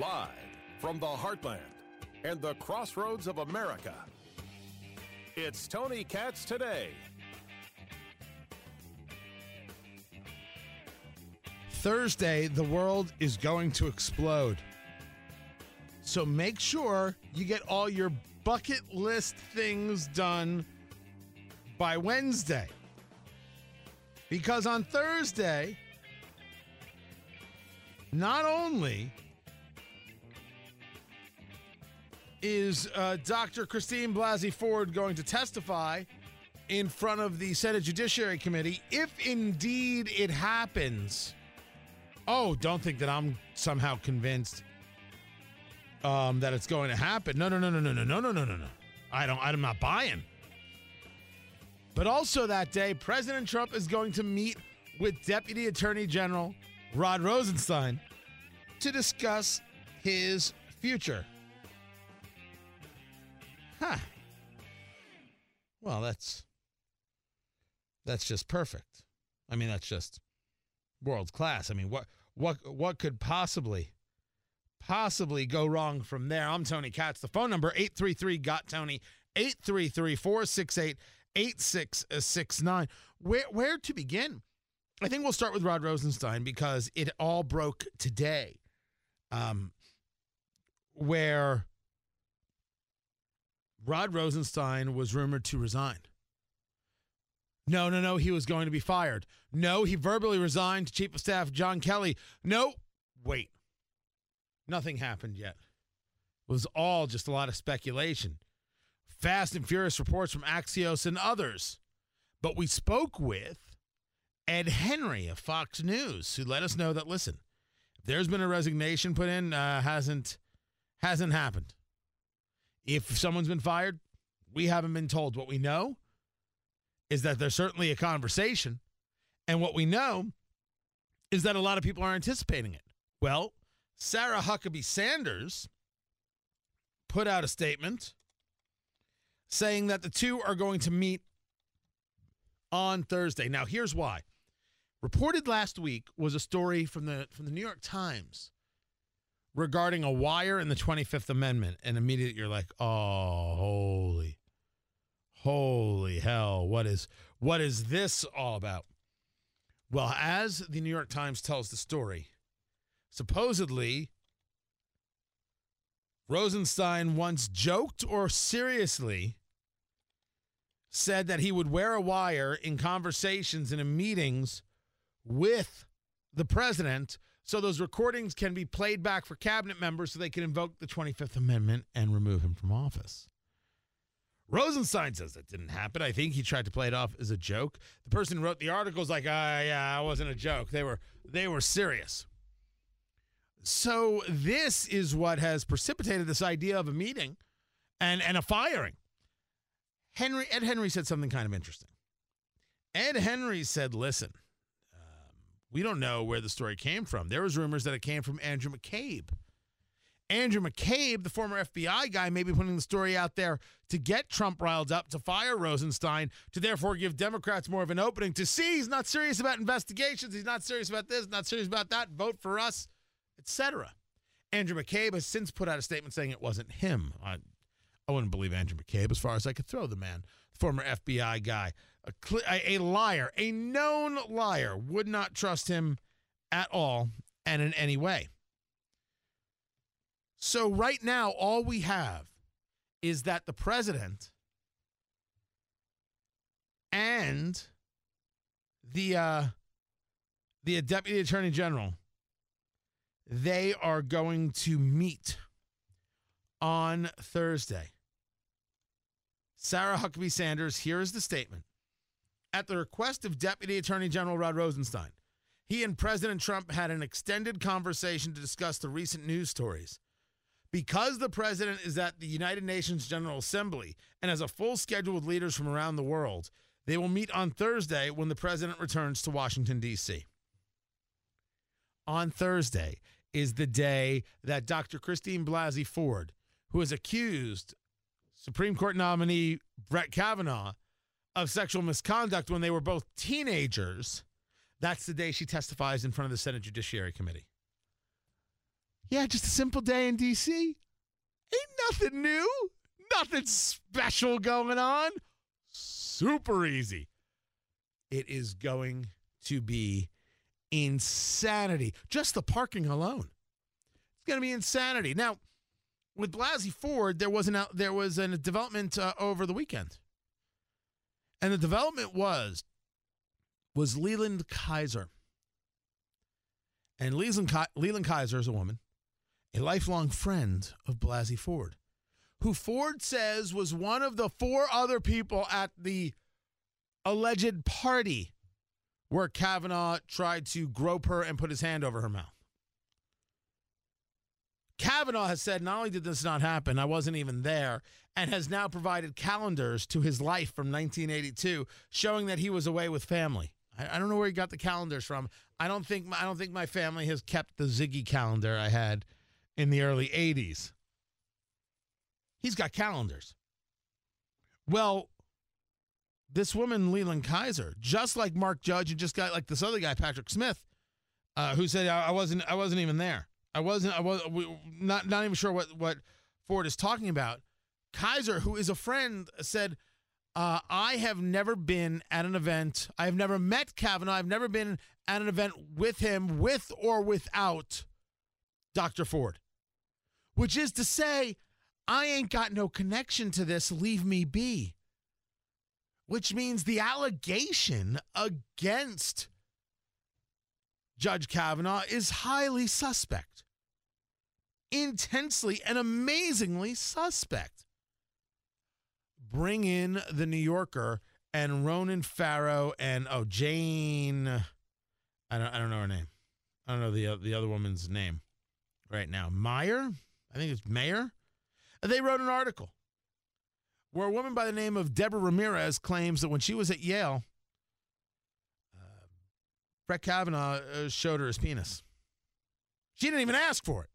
Live from the heartland and the crossroads of America, it's Tony Katz today. Thursday, the world is going to explode. So make sure you get all your bucket list things done by Wednesday. Because on Thursday, not only is uh, Dr. Christine Blasey Ford going to testify in front of the Senate Judiciary Committee, if indeed it happens. Oh, don't think that I'm somehow convinced um, that it's going to happen. No, no, no, no, no, no, no, no, no, no, no. I don't. I'm not buying. But also that day, President Trump is going to meet with Deputy Attorney General Rod Rosenstein to discuss his future. Huh. Well, that's that's just perfect. I mean, that's just world class. I mean, what what what could possibly possibly go wrong from there? I'm Tony Katz. The phone number 833 got Tony 833 468 8669. Where where to begin? I think we'll start with Rod Rosenstein because it all broke today. Um where Rod Rosenstein was rumored to resign. No, no, no, he was going to be fired. No, he verbally resigned to Chief of Staff John Kelly. No, wait. Nothing happened yet. It was all just a lot of speculation. Fast and furious reports from Axios and others. But we spoke with Ed Henry of Fox News, who let us know that listen, there's been a resignation put in, uh, hasn't hasn't happened. If someone's been fired, we haven't been told. What we know is that there's certainly a conversation. And what we know is that a lot of people are anticipating it. Well, Sarah Huckabee Sanders put out a statement saying that the two are going to meet on Thursday. Now, here's why. Reported last week was a story from the from the New York Times regarding a wire in the 25th Amendment. And immediately you're like, oh, holy, holy hell. What is what is this all about? Well, as the New York Times tells the story, supposedly Rosenstein once joked or seriously said that he would wear a wire in conversations and in meetings with the president so those recordings can be played back for cabinet members so they can invoke the 25th Amendment and remove him from office. Rosenstein says that didn't happen. I think he tried to play it off as a joke. The person who wrote the article is like, ah, yeah, it wasn't a joke. They were they were serious. So this is what has precipitated this idea of a meeting and, and a firing. Henry Ed Henry said something kind of interesting. Ed Henry said, listen, we don't know where the story came from. There was rumors that it came from Andrew McCabe. Andrew McCabe, the former FBI guy, may be putting the story out there to get Trump riled up, to fire Rosenstein, to therefore give Democrats more of an opening to see he's not serious about investigations, he's not serious about this, not serious about that, vote for us, etc. Andrew McCabe has since put out a statement saying it wasn't him. I, I wouldn't believe Andrew McCabe as far as I could throw the man, former FBI guy a, a liar, a known liar, would not trust him at all and in any way. So, right now, all we have is that the president and the uh, the deputy attorney general they are going to meet on Thursday. Sarah Huckabee Sanders, here is the statement at the request of Deputy Attorney General Rod Rosenstein. He and President Trump had an extended conversation to discuss the recent news stories. Because the president is at the United Nations General Assembly and has a full schedule with leaders from around the world, they will meet on Thursday when the president returns to Washington, D.C. On Thursday is the day that Dr. Christine Blasey Ford, who is accused Supreme Court nominee Brett Kavanaugh of sexual misconduct when they were both teenagers, that's the day she testifies in front of the Senate Judiciary Committee. Yeah, just a simple day in D.C. Ain't nothing new, nothing special going on. Super easy. It is going to be insanity. Just the parking alone. It's going to be insanity. Now, with Blasey Ford, there was an there was a development uh, over the weekend, and the development was was Leland Keyser, and Leland, Leland Keyser is a woman, a lifelong friend of Blasey Ford, who Ford says was one of the four other people at the alleged party where Kavanaugh tried to grope her and put his hand over her mouth. Kavanaugh has said not only did this not happen, I wasn't even there, and has now provided calendars to his life from 1982 showing that he was away with family. I, I don't know where he got the calendars from. I don't think I don't think my family has kept the Ziggy calendar I had in the early 80s. He's got calendars. Well, this woman, Leland Keyser, just like Mark Judge, and just got like this other guy, Patrick Smith, uh, who said I, I wasn't I wasn't even there. I wasn't. I was not not even sure what what Ford is talking about. Keyser, who is a friend, said, uh, "I have never been at an event. I have never met Kavanaugh. I've never been at an event with him, with or without Dr. Ford." Which is to say, I ain't got no connection to this. Leave me be. Which means the allegation against Judge Kavanaugh is highly suspect intensely and amazingly suspect. Bring in the New Yorker and Ronan Farrow and oh Jane, I don't I don't know her name. I don't know the the other woman's name right now. Meyer, I think it's Mayer. They wrote an article where a woman by the name of Deborah Ramirez claims that when she was at Yale, uh, Brett Kavanaugh uh, showed her his penis. She didn't even ask for it.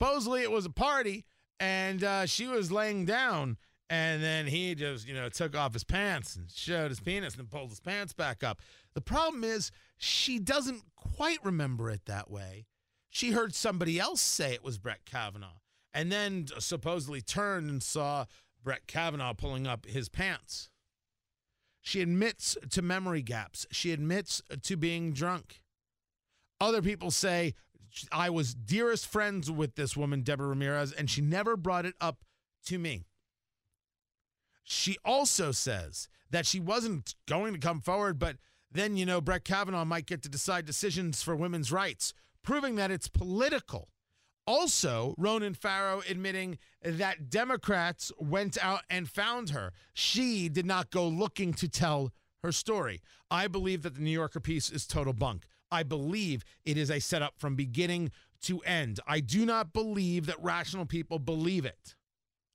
Supposedly it was a party and uh, she was laying down and then he just, you know, took off his pants and showed his penis and pulled his pants back up. The problem is she doesn't quite remember it that way. She heard somebody else say it was Brett Kavanaugh and then supposedly turned and saw Brett Kavanaugh pulling up his pants. She admits to memory gaps. She admits to being drunk. Other people say I was dearest friends with this woman, Deborah Ramirez, and she never brought it up to me. She also says that she wasn't going to come forward, but then, you know, Brett Kavanaugh might get to decide decisions for women's rights, proving that it's political. Also, Ronan Farrow admitting that Democrats went out and found her. She did not go looking to tell her story. I believe that the New Yorker piece is total bunk. I believe it is a setup from beginning to end. I do not believe that rational people believe it.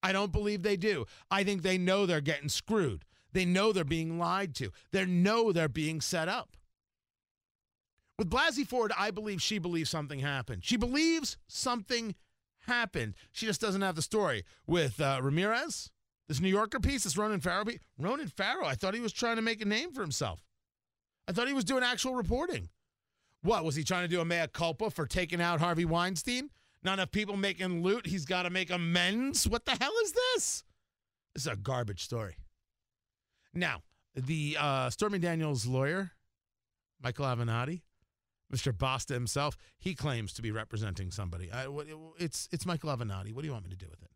I don't believe they do. I think they know they're getting screwed. They know they're being lied to. They know they're being set up. With Blasey Ford, I believe she believes something happened. She believes something happened. She just doesn't have the story. With uh, Ramirez, this New Yorker piece, this Ronan Farrow Ronan Farrow, I thought he was trying to make a name for himself. I thought he was doing actual reporting. What was he trying to do a mea culpa for taking out Harvey Weinstein? Not enough people making loot. He's got to make amends. What the hell is this? This is a garbage story. Now, the uh, Stormy Daniels lawyer, Michael Avenatti, Mr. Basta himself, he claims to be representing somebody. I, it's it's Michael Avenatti. What do you want me to do with it?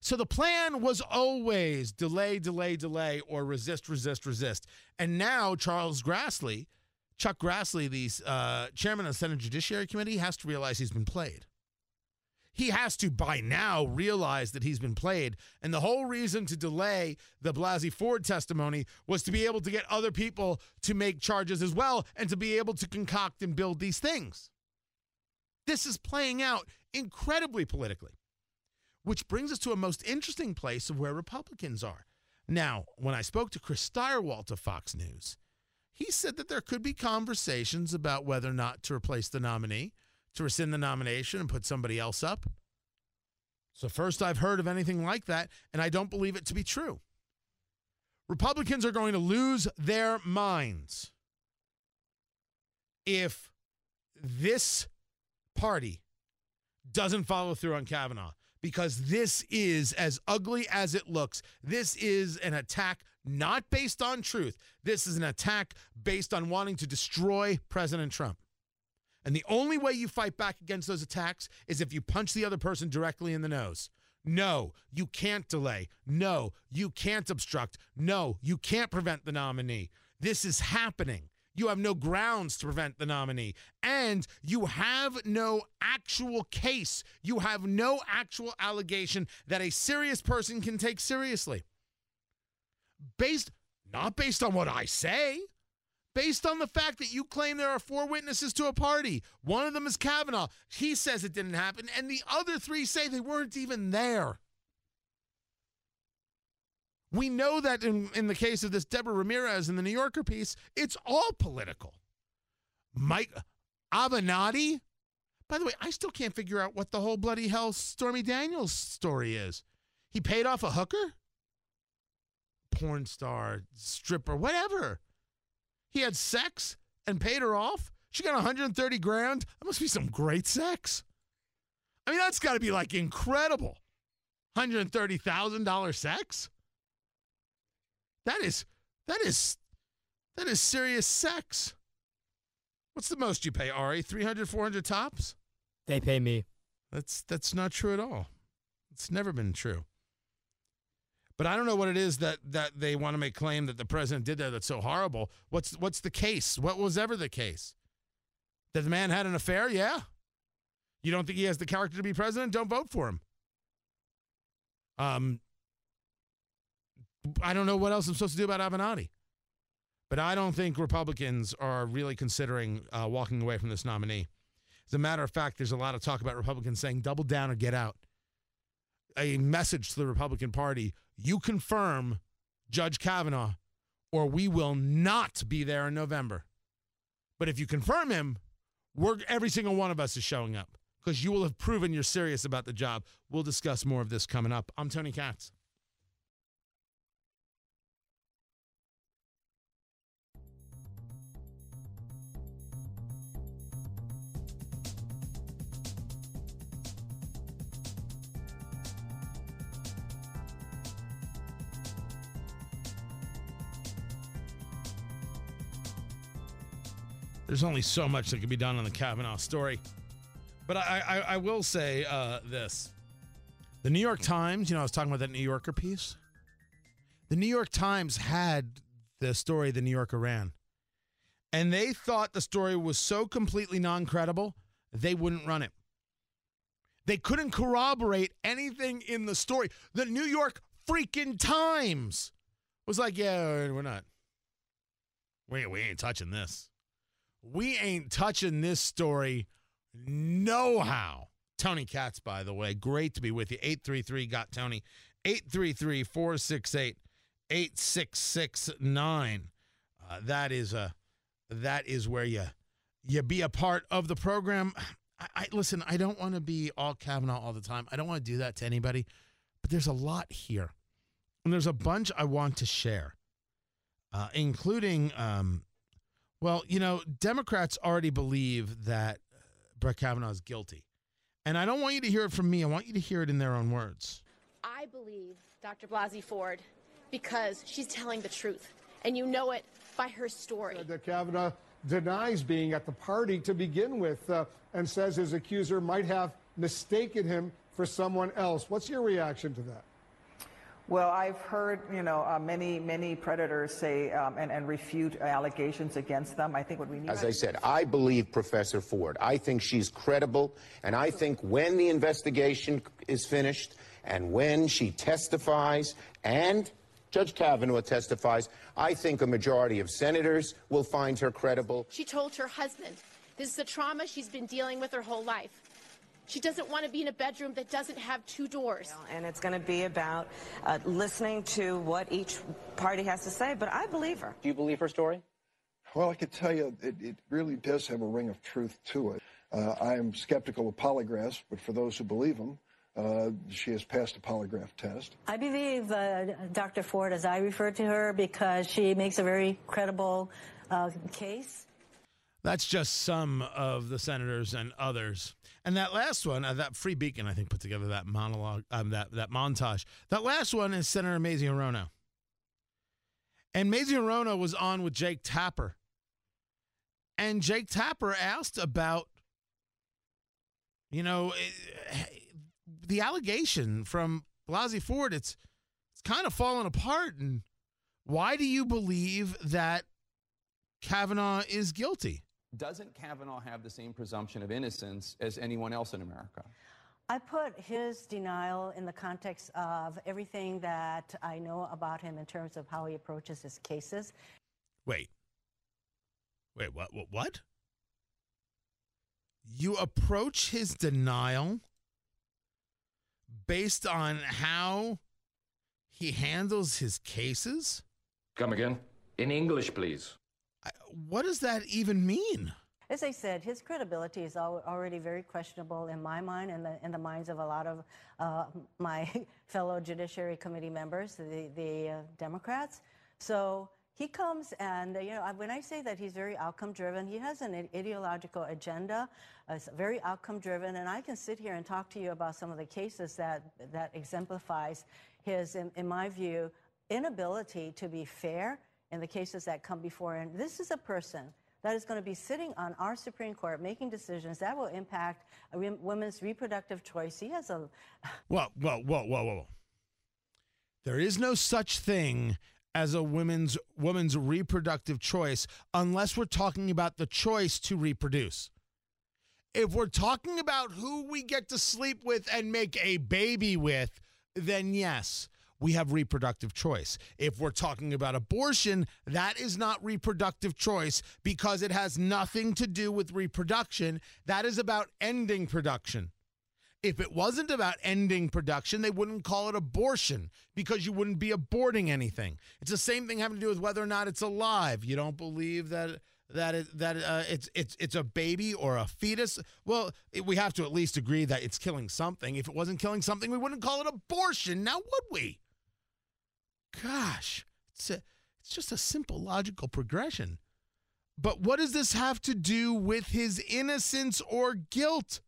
So the plan was always delay, delay, delay, or resist, resist, resist. And now Charles Grassley Chuck Grassley, the uh, chairman of the Senate Judiciary Committee, has to realize he's been played. He has to, by now, realize that he's been played. And the whole reason to delay the Blasey Ford testimony was to be able to get other people to make charges as well and to be able to concoct and build these things. This is playing out incredibly politically, which brings us to a most interesting place of where Republicans are. Now, when I spoke to Chris Stirewalt of Fox News, he said that there could be conversations about whether or not to replace the nominee, to rescind the nomination and put somebody else up. So, first I've heard of anything like that, and I don't believe it to be true. Republicans are going to lose their minds if this party doesn't follow through on Kavanaugh because this is as ugly as it looks. This is an attack not based on truth. This is an attack based on wanting to destroy President Trump. And the only way you fight back against those attacks is if you punch the other person directly in the nose. No, you can't delay. No, you can't obstruct. No, you can't prevent the nominee. This is happening. You have no grounds to prevent the nominee. And you have no actual case. You have no actual allegation that a serious person can take seriously. Based, not based on what I say, based on the fact that you claim there are four witnesses to a party. One of them is Kavanaugh. He says it didn't happen, and the other three say they weren't even there. We know that in, in the case of this Deborah Ramirez in the New Yorker piece, it's all political. Mike Avenatti, by the way, I still can't figure out what the whole bloody hell Stormy Daniels story is. He paid off a hooker? Porn star, stripper, whatever. He had sex and paid her off. She got 130 grand. That must be some great sex. I mean, that's got to be like incredible. $130,000 sex? That is that is that is serious sex. What's the most you pay, Ari? 300, 400 tops? They pay me. That's that's not true at all. It's never been true. But I don't know what it is that that they want to make claim that the president did that that's so horrible. What's what's the case? What was ever the case? That the man had an affair? Yeah. You don't think he has the character to be president? Don't vote for him. Um, I don't know what else I'm supposed to do about Avenatti. But I don't think Republicans are really considering uh, walking away from this nominee. As a matter of fact, there's a lot of talk about Republicans saying double down or get out. A message to the Republican Party you confirm Judge Kavanaugh, or we will not be there in November. But if you confirm him, we're, every single one of us is showing up because you will have proven you're serious about the job. We'll discuss more of this coming up. I'm Tony Katz. There's only so much that can be done on the Kavanaugh story. But I, I, I will say uh, this. The New York Times, you know, I was talking about that New Yorker piece. The New York Times had the story the New Yorker ran. And they thought the story was so completely non credible, they wouldn't run it. They couldn't corroborate anything in the story. The New York freaking Times was like, yeah, we're not. We, we ain't touching this. We ain't touching this story no how. Tony Katz, by the way, great to be with you. 833 got Tony. 833 468 8669. Uh, that is a that is where you you be a part of the program. I, I listen, I don't want to be all Kavanaugh all the time. I don't want to do that to anybody, but there's a lot here. And there's a bunch I want to share, uh, including um, well, you know, Democrats already believe that Brett Kavanaugh is guilty. And I don't want you to hear it from me. I want you to hear it in their own words. I believe Dr. Blasey Ford because she's telling the truth. And you know it by her story. That Kavanaugh denies being at the party to begin with uh, and says his accuser might have mistaken him for someone else. What's your reaction to that? Well, I've heard, you know, uh, many, many predators say um, and, and, refute allegations against them. I think what we need. As I said, I believe Professor Ford. I think she's credible, and I think when the investigation is finished and when she testifies and Judge Kavanaugh testifies, I think a majority of senators will find her credible. She told her husband, this is the trauma she's been dealing with her whole life. She doesn't want to be in a bedroom that doesn't have two doors. And it's going to be about uh, listening to what each party has to say, but I believe her. Do you believe her story? Well, I can tell you it, it really does have a ring of truth to it. Uh, I am skeptical of polygraphs, but for those who believe them, uh, she has passed a polygraph test. I believe uh, Dr. Ford, as I refer to her, because she makes a very credible uh, case. That's just some of the senators and others. And that last one, uh, that Free Beacon, I think, put together that monologue, um, that that montage. That last one is Senator Mazie Hirono. And Mazie Hirono was on with Jake Tapper. And Jake Tapper asked about, you know, eh, the allegation from Blasey Ford. It's it's kind of fallen apart. And why do you believe that Kavanaugh is guilty? Doesn't Kavanaugh have the same presumption of innocence as anyone else in America? I put his denial in the context of everything that I know about him in terms of how he approaches his cases. Wait. Wait, what? What? what? You approach his denial based on how he handles his cases? Come again? In English, please. What does that even mean? As I said, his credibility is already very questionable in my mind and the, in the minds of a lot of uh, my fellow Judiciary Committee members, the, the uh, Democrats. So he comes and, you know, when I say that he's very outcome driven, he has an ideological agenda, uh, very outcome driven, and I can sit here and talk to you about some of the cases that, that exemplifies his, in, in my view, inability to be fair in the cases that come before And This is a person that is going to be sitting on our Supreme Court making decisions that will impact women's reproductive choice. He has a. Well, well, whoa, whoa, whoa. There is no such thing as a women's woman's reproductive choice unless we're talking about the choice to reproduce. If we're talking about who we get to sleep with and make a baby with, then yes, we have reproductive choice. If we're talking about abortion, that is not reproductive choice because it has nothing to do with reproduction. That is about ending production. If it wasn't about ending production, they wouldn't call it abortion because you wouldn't be aborting anything. It's the same thing having to do with whether or not it's alive. You don't believe that that it, that uh, it's it's it's a baby or a fetus. Well, it, we have to at least agree that it's killing something. If it wasn't killing something, we wouldn't call it abortion. Now would we? Gosh, it's a, it's just a simple logical progression. But what does this have to do with his innocence or guilt?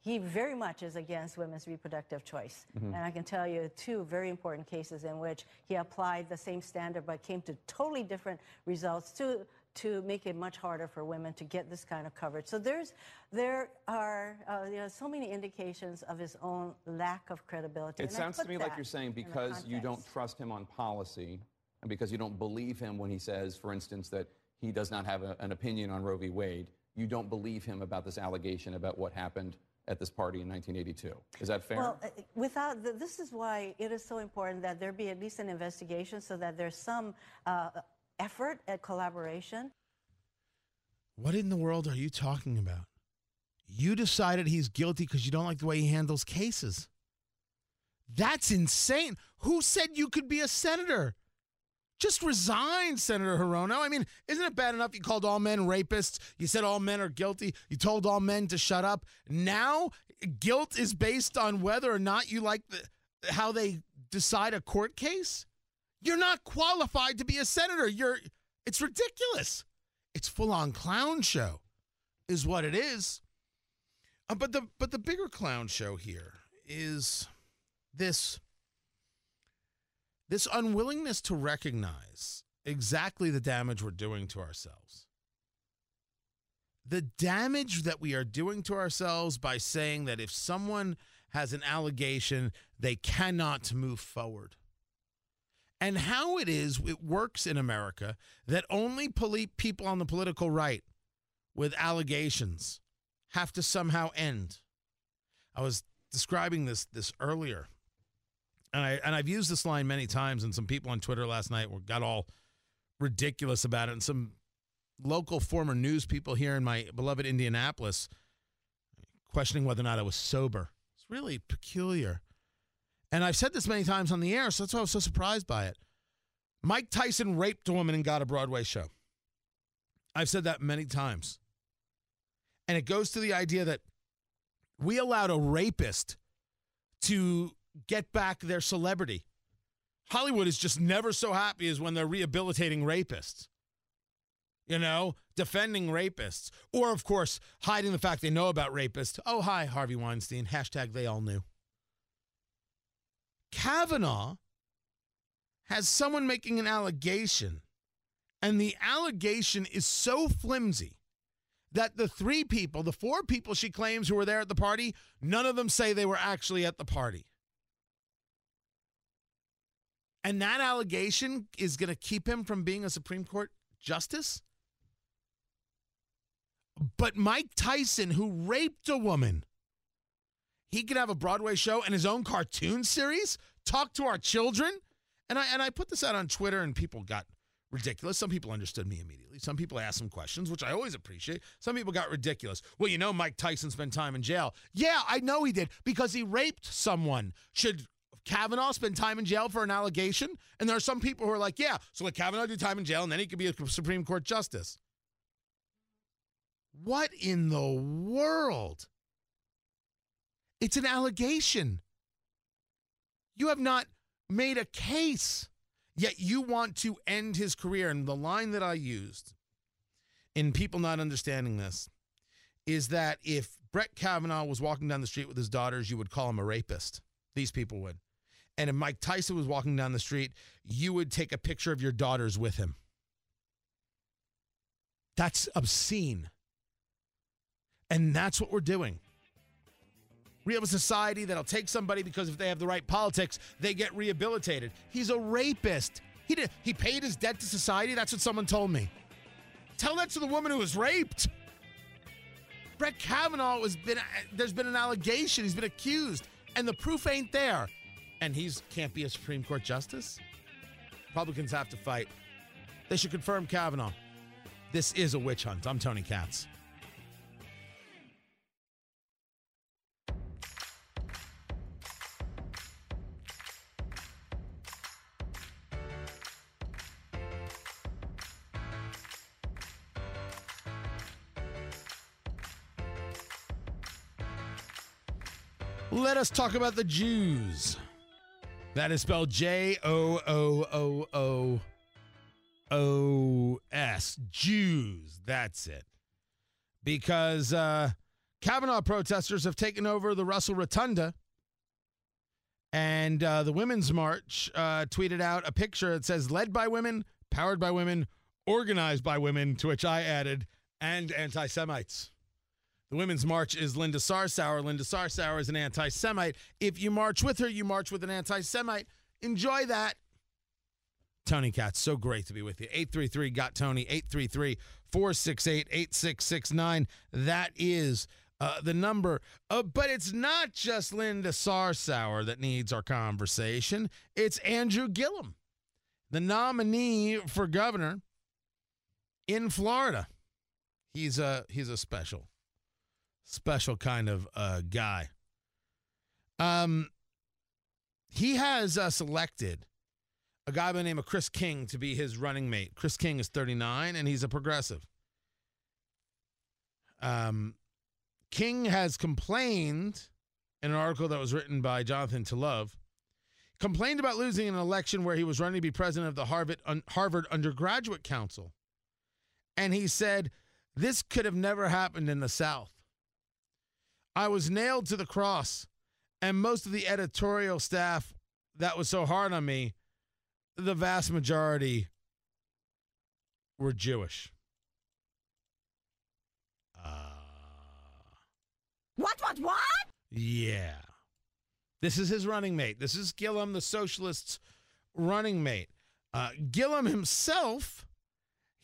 He very much is against women's reproductive choice. Mm-hmm. And I can tell you two very important cases in which he applied the same standard but came to totally different results to to make it much harder for women to get this kind of coverage. So there's there are uh, you know so many indications of his own lack of credibility. It and sounds to me like you're saying because you don't trust him on policy and because you don't believe him when he says, for instance, that he does not have a, an opinion on Roe v. Wade, you don't believe him about this allegation about what happened at this party in 1982. Is that fair? Well, uh, without the, this is why it is so important that there be at least an investigation so that there's some uh, effort at collaboration. What in the world are you talking about? You decided he's guilty because you don't like the way he handles cases. That's insane. Who said you could be a senator? Just resign, Senator Hirono. I mean, isn't it bad enough you called all men rapists? You said all men are guilty. You told all men to shut up. Now, guilt is based on whether or not you like the, how they decide a court case? You're not qualified to be a senator. You're it's ridiculous. It's full on clown show is what it is. Uh, but the but the bigger clown show here is this this unwillingness to recognize exactly the damage we're doing to ourselves. The damage that we are doing to ourselves by saying that if someone has an allegation, they cannot move forward and how it is it works in America that only poli- people on the political right with allegations have to somehow end. I was describing this this earlier, and I and I've used this line many times, and some people on Twitter last night were got all ridiculous about it, and some local former news people here in my beloved Indianapolis questioning whether or not I was sober. It's really peculiar. And I've said this many times on the air, so that's why I was so surprised by it. Mike Tyson raped a woman and got a Broadway show. I've said that many times. And it goes to the idea that we allowed a rapist to get back their celebrity. Hollywood is just never so happy as when they're rehabilitating rapists. you know, defending rapists, or of course, hiding the fact they know about rapists. Oh, hi, Harvey Weinstein. Hashtag they all knew. Kavanaugh has someone making an allegation, and the allegation is so flimsy that the three people, the four people she claims who were there at the party, none of them say they were actually at the party. And that allegation is going to keep him from being a Supreme Court justice? But Mike Tyson, who raped a woman, he could have a Broadway show and his own cartoon series, talk to our children. And I and I put this out on Twitter and people got ridiculous. Some people understood me immediately. Some people asked some questions, which I always appreciate. Some people got ridiculous. Well, you know, Mike Tyson spent time in jail. Yeah, I know he did because he raped someone. Should Kavanaugh spend time in jail for an allegation? And there are some people who are like, yeah, so let Kavanaugh do time in jail and then he could be a Supreme Court justice. What in the world? It's an allegation. You have not made a case, yet you want to end his career. And the line that I used in people not understanding this is that if Brett Kavanaugh was walking down the street with his daughters, you would call him a rapist. These people would. And if Mike Tyson was walking down the street, you would take a picture of your daughters with him. That's obscene. And that's what we're doing. We have a society that'll take somebody because if they have the right politics, they get rehabilitated. He's a rapist. He did he paid his debt to society. That's what someone told me. Tell that to the woman who was raped. Brett Kavanaugh has been there's been an allegation. He's been accused, and the proof ain't there. And he's can't be a Supreme Court justice. Republicans have to fight. They should confirm Kavanaugh. This is a witch hunt. I'm Tony Katz. Let us talk about the Jews. That is spelled J O O O O O S. Jews. That's it. Because uh, Kavanaugh protesters have taken over the Russell Rotunda. And uh, the Women's March uh, tweeted out a picture that says, led by women, powered by women, organized by women, to which I added, and anti Semites. The Women's March is Linda Sarsour. Linda Sarsour is an anti Semite. If you march with her, you march with an anti Semite. Enjoy that. Tony Katz, so great to be with you. 833 got Tony, 833 468 8669. That is uh, the number. Uh, but it's not just Linda Sarsour that needs our conversation, it's Andrew Gillum, the nominee for governor in Florida. He's a he's a special special kind of uh, guy. Um, he has uh, selected a guy by the name of Chris King to be his running mate. Chris King is 39 and he's a progressive. Um, King has complained in an article that was written by Jonathan Tilove, complained about losing an election where he was running to be president of the Harvard, Harvard Undergraduate Council. And he said, This could have never happened in the South. I was nailed to the cross, and most of the editorial staff that was so hard on me, the vast majority were Jewish. Uh, what, what, what? Yeah. This is his running mate. This is Gillum, the socialist's running mate. Uh, Gillum himself,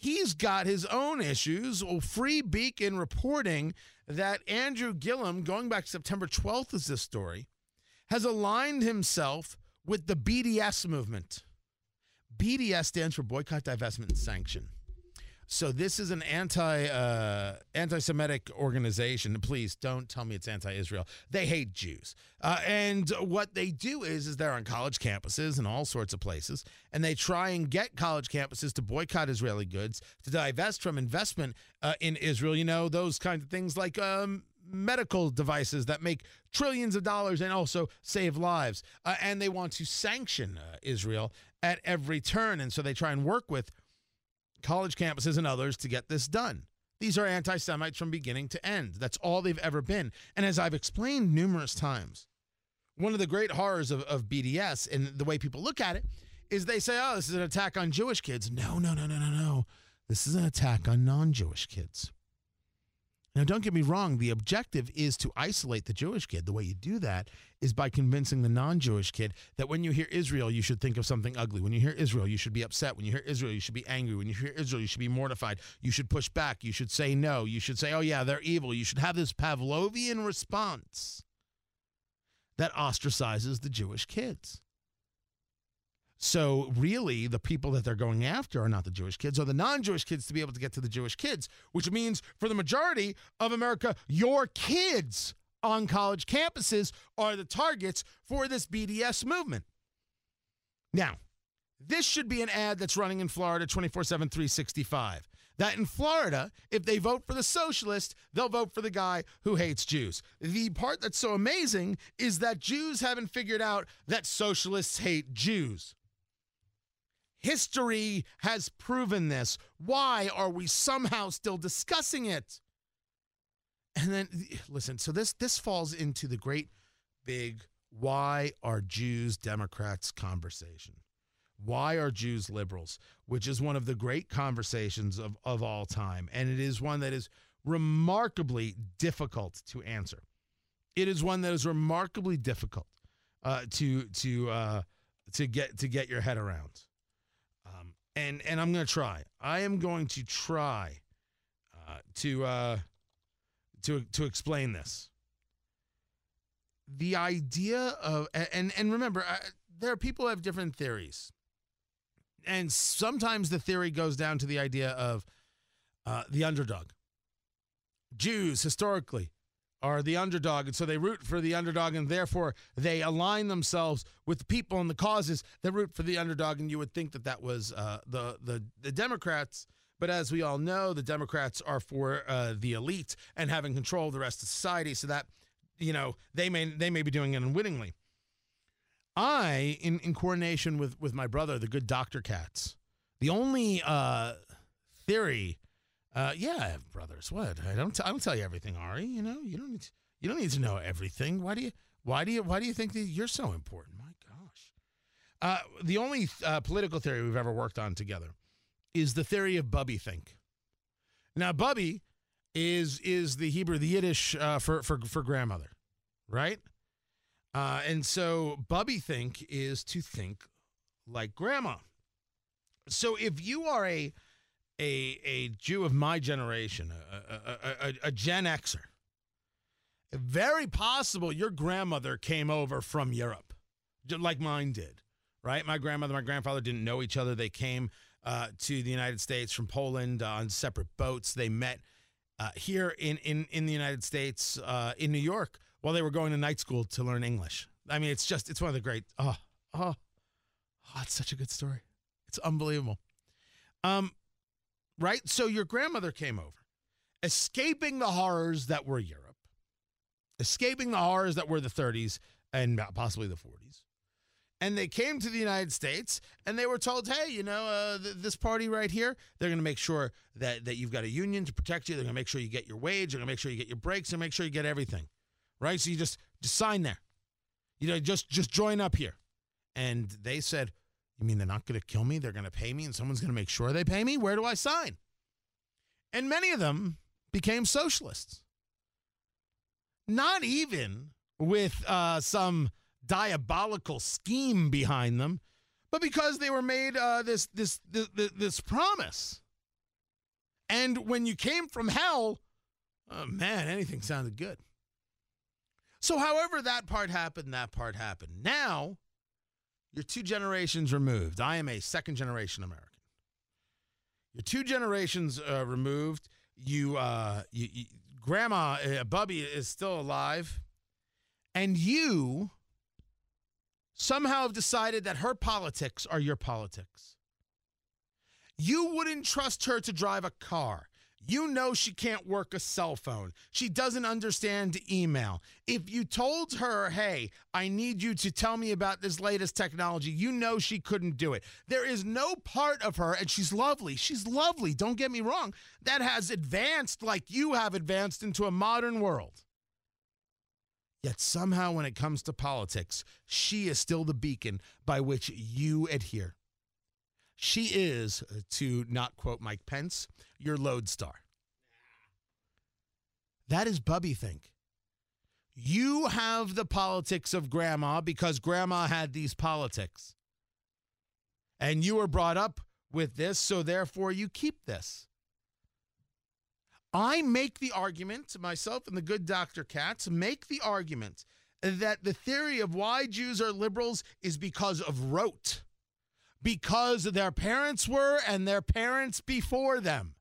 he's got his own issues. Well, Free Beacon reporting that Andrew Gillum, going back September 12th, is this story, has aligned himself with the BDS movement. BDS stands for Boycott, Divestment, and Sanction. So this is an anti uh, anti-Semitic organization. Please don't tell me it's anti-Israel. They hate Jews, uh, and what they do is is they're on college campuses and all sorts of places, and they try and get college campuses to boycott Israeli goods, to divest from investment uh, in Israel. You know those kinds of things like um, medical devices that make trillions of dollars and also save lives. Uh, and they want to sanction uh, Israel at every turn. And so they try and work with college campuses and others to get this done. These are anti Semites from beginning to end. That's all they've ever been. And as I've explained numerous times, one of the great horrors of, of BDS and the way people look at it is they say, oh, this is an attack on Jewish kids. No, no, no, no, no, no. This is an attack on non Jewish kids. Now, don't get me wrong, the objective is to isolate the Jewish kid. The way you do that is by convincing the non Jewish kid that when you hear Israel, you should think of something ugly. When you hear Israel, you should be upset. When you hear Israel, you should be angry. When you hear Israel, you should be mortified. You should push back. You should say no. You should say, oh, yeah, they're evil. You should have this Pavlovian response that ostracizes the Jewish kids. So, really, the people that they're going after are not the Jewish kids, or the non Jewish kids to be able to get to the Jewish kids, which means for the majority of America, your kids on college campuses are the targets for this BDS movement. Now, this should be an ad that's running in Florida 24 7, 365. That in Florida, if they vote for the socialist, they'll vote for the guy who hates Jews. The part that's so amazing is that Jews haven't figured out that socialists hate Jews. History has proven this. Why are we somehow still discussing it? And then listen, so this this falls into the great big why are Jews Democrats conversation. Why are Jews liberals? Which is one of the great conversations of, of all time. And it is one that is remarkably difficult to answer. It is one that is remarkably difficult uh, to to uh, to get to get your head around and and I'm going to try. I am going to try uh, to uh, to to explain this. The idea of and and remember, uh, there are people who have different theories, and sometimes the theory goes down to the idea of uh, the underdog. Jews historically are the underdog, and so they root for the underdog, and therefore they align themselves with the people and the causes that root for the underdog. And you would think that that was uh, the, the the Democrats, but as we all know, the Democrats are for uh, the elite and having control of the rest of society, so that you know they may they may be doing it unwittingly. I, in in coordination with with my brother, the good Doctor Katz, the only uh, theory uh, yeah, I have brothers. What? I don't. T- I don't tell you everything, Ari. You know, you don't need. To, you don't need to know everything. Why do you? Why do you? Why do you think that you're so important? My gosh. Uh, the only uh, political theory we've ever worked on together is the theory of Bubby think. Now, Bubby is is the Hebrew, the Yiddish uh, for for for grandmother, right? Uh, and so Bubby think is to think like grandma. So if you are a a a Jew of my generation, a, a, a, a Gen Xer, very possible your grandmother came over from Europe, like mine did, right? My grandmother, my grandfather didn't know each other. They came uh, to the United States from Poland uh, on separate boats. They met uh, here in, in, in the United States, uh, in New York, while they were going to night school to learn English. I mean, it's just, it's one of the great, oh, oh, oh it's such a good story. It's unbelievable. Um, right? So your grandmother came over, escaping the horrors that were Europe, escaping the horrors that were the 30s and possibly the 40s. And they came to the United States and they were told, hey, you know, uh, th- this party right here, they're going to make sure that, that you've got a union to protect you. They're going to make sure you get your wage. They're going to make sure you get your breaks and make sure you get everything. Right? So you just, just sign there. You know, just, just join up here. And they said, you mean they're not going to kill me? They're going to pay me and someone's going to make sure they pay me? Where do I sign? And many of them became socialists. Not even with uh, some diabolical scheme behind them, but because they were made uh, this, this, this, this promise. And when you came from hell, oh man, anything sounded good. So, however, that part happened, that part happened. Now, you're two generations removed. I am a second generation American. You're two generations uh, removed. You, uh, you, you grandma uh, Bubby is still alive, and you somehow have decided that her politics are your politics. You wouldn't trust her to drive a car. You know she can't work a cell phone. She doesn't understand email. If you told her, hey, I need you to tell me about this latest technology, you know she couldn't do it. There is no part of her, and she's lovely. She's lovely, don't get me wrong, that has advanced like you have advanced into a modern world. Yet somehow, when it comes to politics, she is still the beacon by which you adhere. She is, uh, to not quote Mike Pence, your lodestar. That is Bubby think. You have the politics of grandma because grandma had these politics. And you were brought up with this, so therefore you keep this. I make the argument, myself and the good Dr. Katz make the argument that the theory of why Jews are liberals is because of rote because their parents were and their parents before them.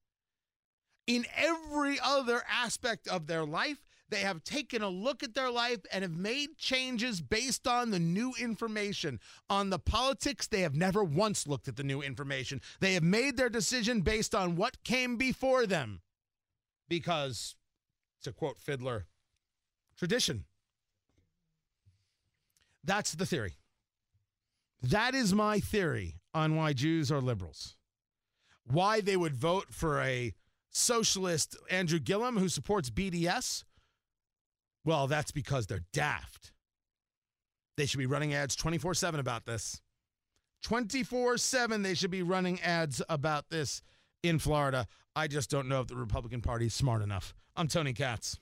In every other aspect of their life, they have taken a look at their life and have made changes based on the new information. On the politics, they have never once looked at the new information. They have made their decision based on what came before them. Because, to quote Fiddler, tradition. That's the theory. That is my theory on why Jews are liberals. Why they would vote for a socialist Andrew Gillum who supports BDS? Well, that's because they're daft. They should be running ads 24 7 about this. 24 7, they should be running ads about this in Florida. I just don't know if the Republican Party is smart enough. I'm Tony Katz.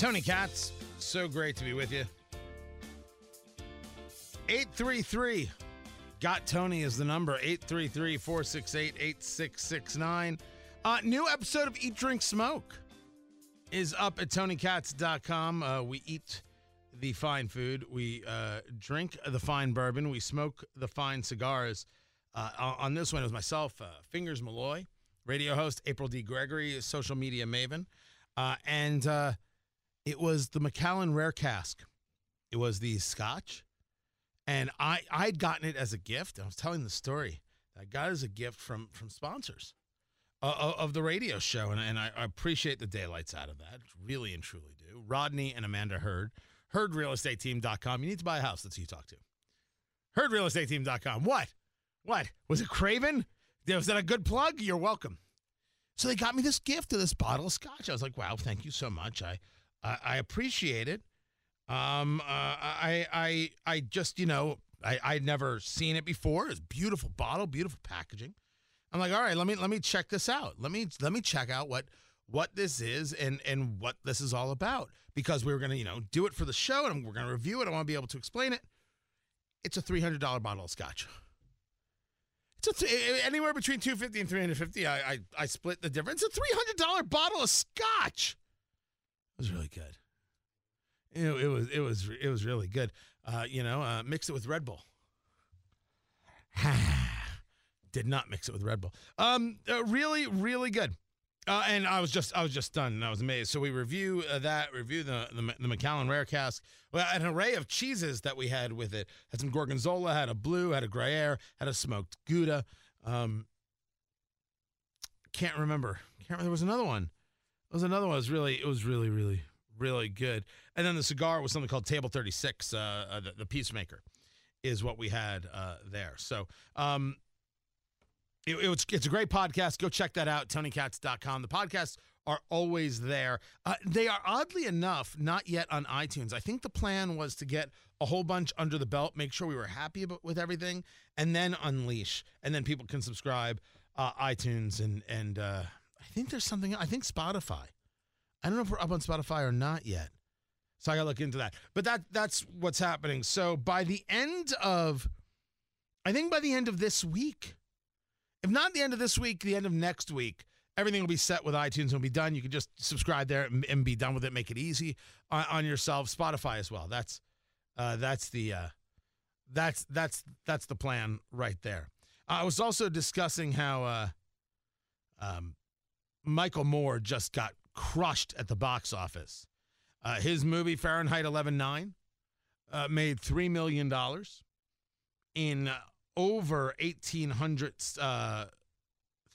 Tony Katz, so great to be with you. 833 Got Tony is the number 833 468 8669. Uh, new episode of Eat, Drink, Smoke is up at TonyKatz.com. Uh, we eat the fine food, we uh, drink the fine bourbon, we smoke the fine cigars. Uh, on this one, it was myself, uh, Fingers Malloy, radio host, April D. Gregory, social media maven. Uh, and uh, it was the Macallan Rare Cask. It was the Scotch, and I I'd gotten it as a gift. I was telling the story. I got it as a gift from from sponsors uh, of the radio show, and, and I, I, appreciate the daylights out of that. Really and truly do. Rodney and Amanda Hurd, HurdRealEstateTeam.com. You need to buy a house. That's who you talk to. HurdRealEstateTeam.com. What? What? Was it Craven? Was that a good plug? You're welcome. So they got me this gift of this bottle of scotch. I was like, wow, thank you so much. I I, appreciate it. Um, uh, I, I, I just, you know, I, I'd never seen it before. It's beautiful bottle, beautiful packaging. I'm like, all right, let me let me check this out. Let me let me check out what what this is and and what this is all about because we were gonna, you know, do it for the show and we're gonna review it. I want to be able to explain it. It's a three hundred dollar bottle of scotch. It's a th- anywhere between two fifty and three hundred fifty. I, I I split the difference. It's a three hundred dollar bottle of scotch was really good. It, it, was it was it was really good. Uh, you know, uh, mix it with Red Bull. Did not mix it with Red Bull. Um, uh, really, really good. Uh, and I was just I was just stunned and I was amazed. So we review uh, that, review the, the the Macallan Rare Cask. Well, an array of cheeses that we had with it. Had some gorgonzola, had a blue, had a Gruyere, had a smoked Gouda. Um, can't remember. Can't remember. There was another one. Was another one. It was really, it was really, really, really good. And then the cigar was something called Table 36, uh, uh, the, the, Peacemaker, is what we had uh, there. So um, it, it was, it's a great podcast. Go check that out, TonyKatz.com. The podcasts are always there. Uh, they are oddly enough not yet on iTunes. I think the plan was to get a whole bunch under the belt, make sure we were happy about, with everything, and then unleash, and then people can subscribe uh, iTunes and and uh, I think there's something. I think Spotify. I don't know if we're up on Spotify or not yet. So I got to look into that. But that that's what's happening. So by the end of, I think by the end of this week, if not the end of this week, the end of next week, everything will be set with iTunes. Will be done. You can just subscribe there and, and be done with it. Make it easy on, on yourself. Spotify as well. That's uh, that's the uh, That's that's that's the plan right there. I was also discussing how uh, um, Michael Moore just got crushed at the box office. Uh, his movie Fahrenheit 11.9 uh, made three million dollars in uh, over 1,800 uh,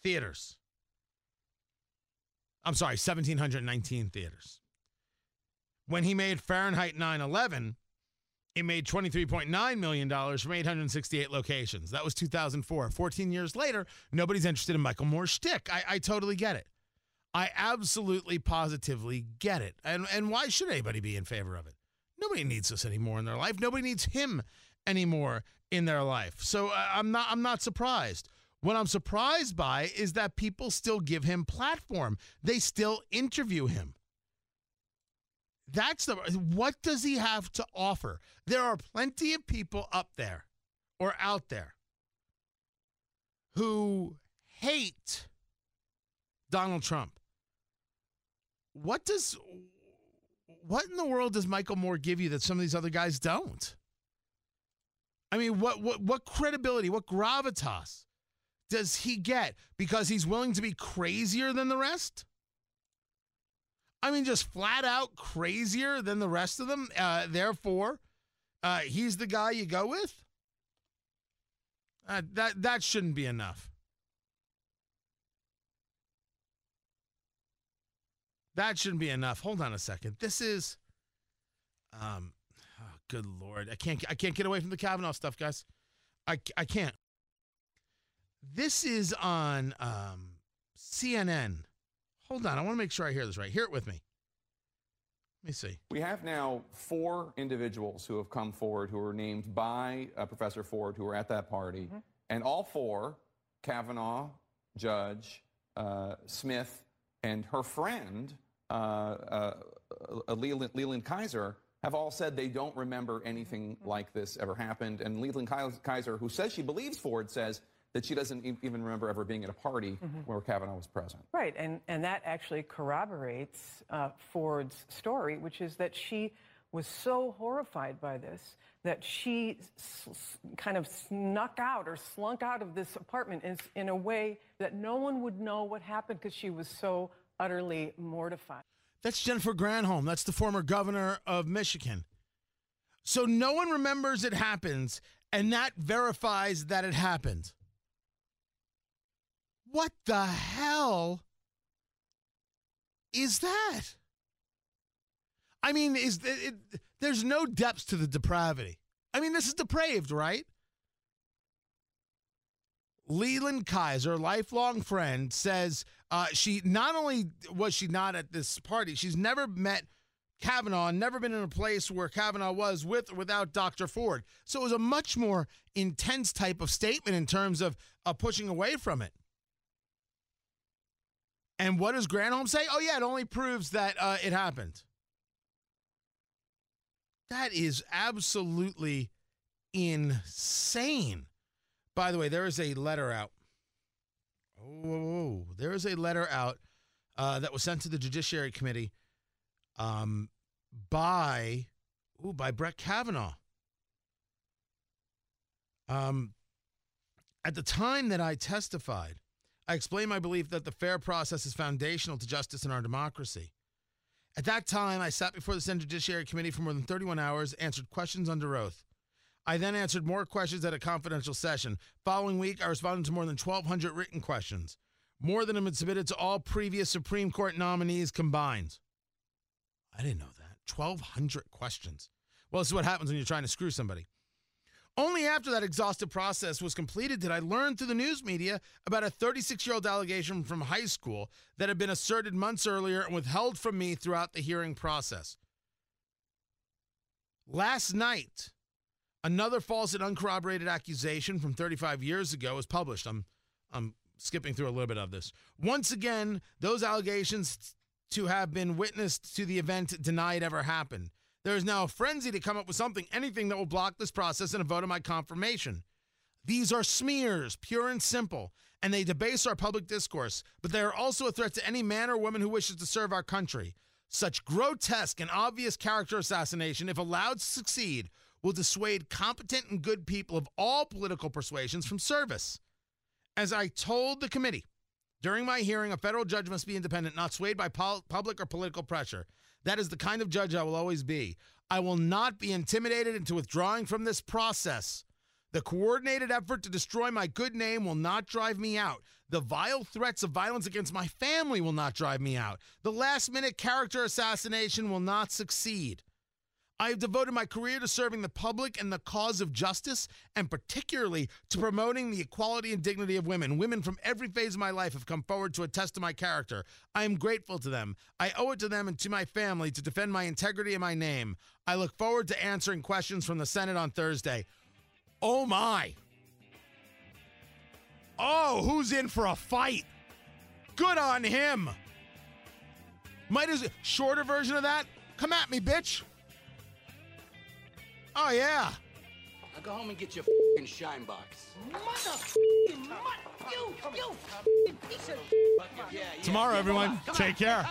theaters. I'm sorry, 1,719 theaters. When he made Fahrenheit 9/11, it made $23.9 million from 868 locations. That was 2004. 14 years later, nobody's interested in Michael Moore's shtick. I, I totally get it. I absolutely, positively get it. And, and why should anybody be in favor of it? Nobody needs this anymore in their life. Nobody needs him anymore in their life. So uh, I'm not I'm not surprised. What I'm surprised by is that people still give him platform. They still interview him. That's the what does he have to offer? There are plenty of people up there or out there who hate Donald Trump. What does what in the world does Michael Moore give you that some of these other guys don't? I mean, what what what credibility, what gravitas does he get because he's willing to be crazier than the rest? I mean, just flat out crazier than the rest of them. Uh, therefore, uh, he's the guy you go with. Uh, that that shouldn't be enough. That shouldn't be enough. Hold on a second. This is, um, oh, good lord, I can't I can't get away from the Kavanaugh stuff, guys. I I can't. This is on um, CNN. Hold on, I want to make sure I hear this right. Hear it with me. Let me see. We have now four individuals who have come forward who were named by uh, Professor Ford who were at that party. Mm-hmm. And all four, Kavanaugh, Judge, uh, Smith, and her friend, Leland, Leland Keyser, have all said they don't remember anything like this ever happened. And Leland Keyser, who says she believes Ford, says that she doesn't even remember ever being at a party mm-hmm. where Kavanaugh was present. Right, and, and that actually corroborates uh, Ford's story, which is that she was so horrified by this that she s- kind of snuck out or slunk out of this apartment in, in a way that no one would know what happened because she was so utterly mortified. That's Jennifer Granholm. That's the former governor of Michigan. So no one remembers it happens, and that verifies that it happened. What the hell is that? I mean, is it, it, there's no depths to the depravity. I mean, this is depraved, right? Leland Keyser, lifelong friend, says uh, she not only was she not at this party, she's never met Kavanaugh, never been in a place where Kavanaugh was with or without Dr. Ford. So it was a much more intense type of statement in terms of uh, pushing away from it. And what does Granholm say? Oh, yeah, it only proves that uh, it happened. That is absolutely insane. By the way, there is a letter out. Oh, there is a letter out uh, that was sent to the Judiciary Committee um, by, ooh, by Brett Kavanaugh. Um, at the time that I testified, I explained my belief that the fair process is foundational to justice in our democracy. At that time, I sat before the Senate Judiciary Committee for more than 31 hours, answered questions under oath. I then answered more questions at a confidential session. Following week, I responded to more than 1,200 written questions, more than have been submitted to all previous Supreme Court nominees combined. I didn't know that. 1,200 questions. Well, this is what happens when you're trying to screw somebody. Only after that exhaustive process was completed did I learn through the news media about a 36 year old allegation from high school that had been asserted months earlier and withheld from me throughout the hearing process. Last night, another false and uncorroborated accusation from 35 years ago was published. I'm, I'm skipping through a little bit of this. Once again, those allegations to have been witnessed to the event denied ever happened. There is now a frenzy to come up with something, anything that will block this process and a vote of my confirmation. These are smears, pure and simple, and they debase our public discourse, but they are also a threat to any man or woman who wishes to serve our country. Such grotesque and obvious character assassination, if allowed to succeed, will dissuade competent and good people of all political persuasions from service. As I told the committee during my hearing, a federal judge must be independent, not swayed by pol- public or political pressure. That is the kind of judge I will always be. I will not be intimidated into withdrawing from this process. The coordinated effort to destroy my good name will not drive me out. The vile threats of violence against my family will not drive me out. The last minute character assassination will not succeed. I have devoted my career to serving the public and the cause of justice, and particularly to promoting the equality and dignity of women. Women from every phase of my life have come forward to attest to my character. I am grateful to them. I owe it to them and to my family to defend my integrity and my name. I look forward to answering questions from the Senate on Thursday. Oh my. Oh, who's in for a fight? Good on him. Might as shorter version of that. Come at me, bitch. Oh yeah. Now go home and get your fucking shine box. Motherfucking mud. You, you fucking piece of Yeah, yeah. Tomorrow, everyone. Come on, Take care.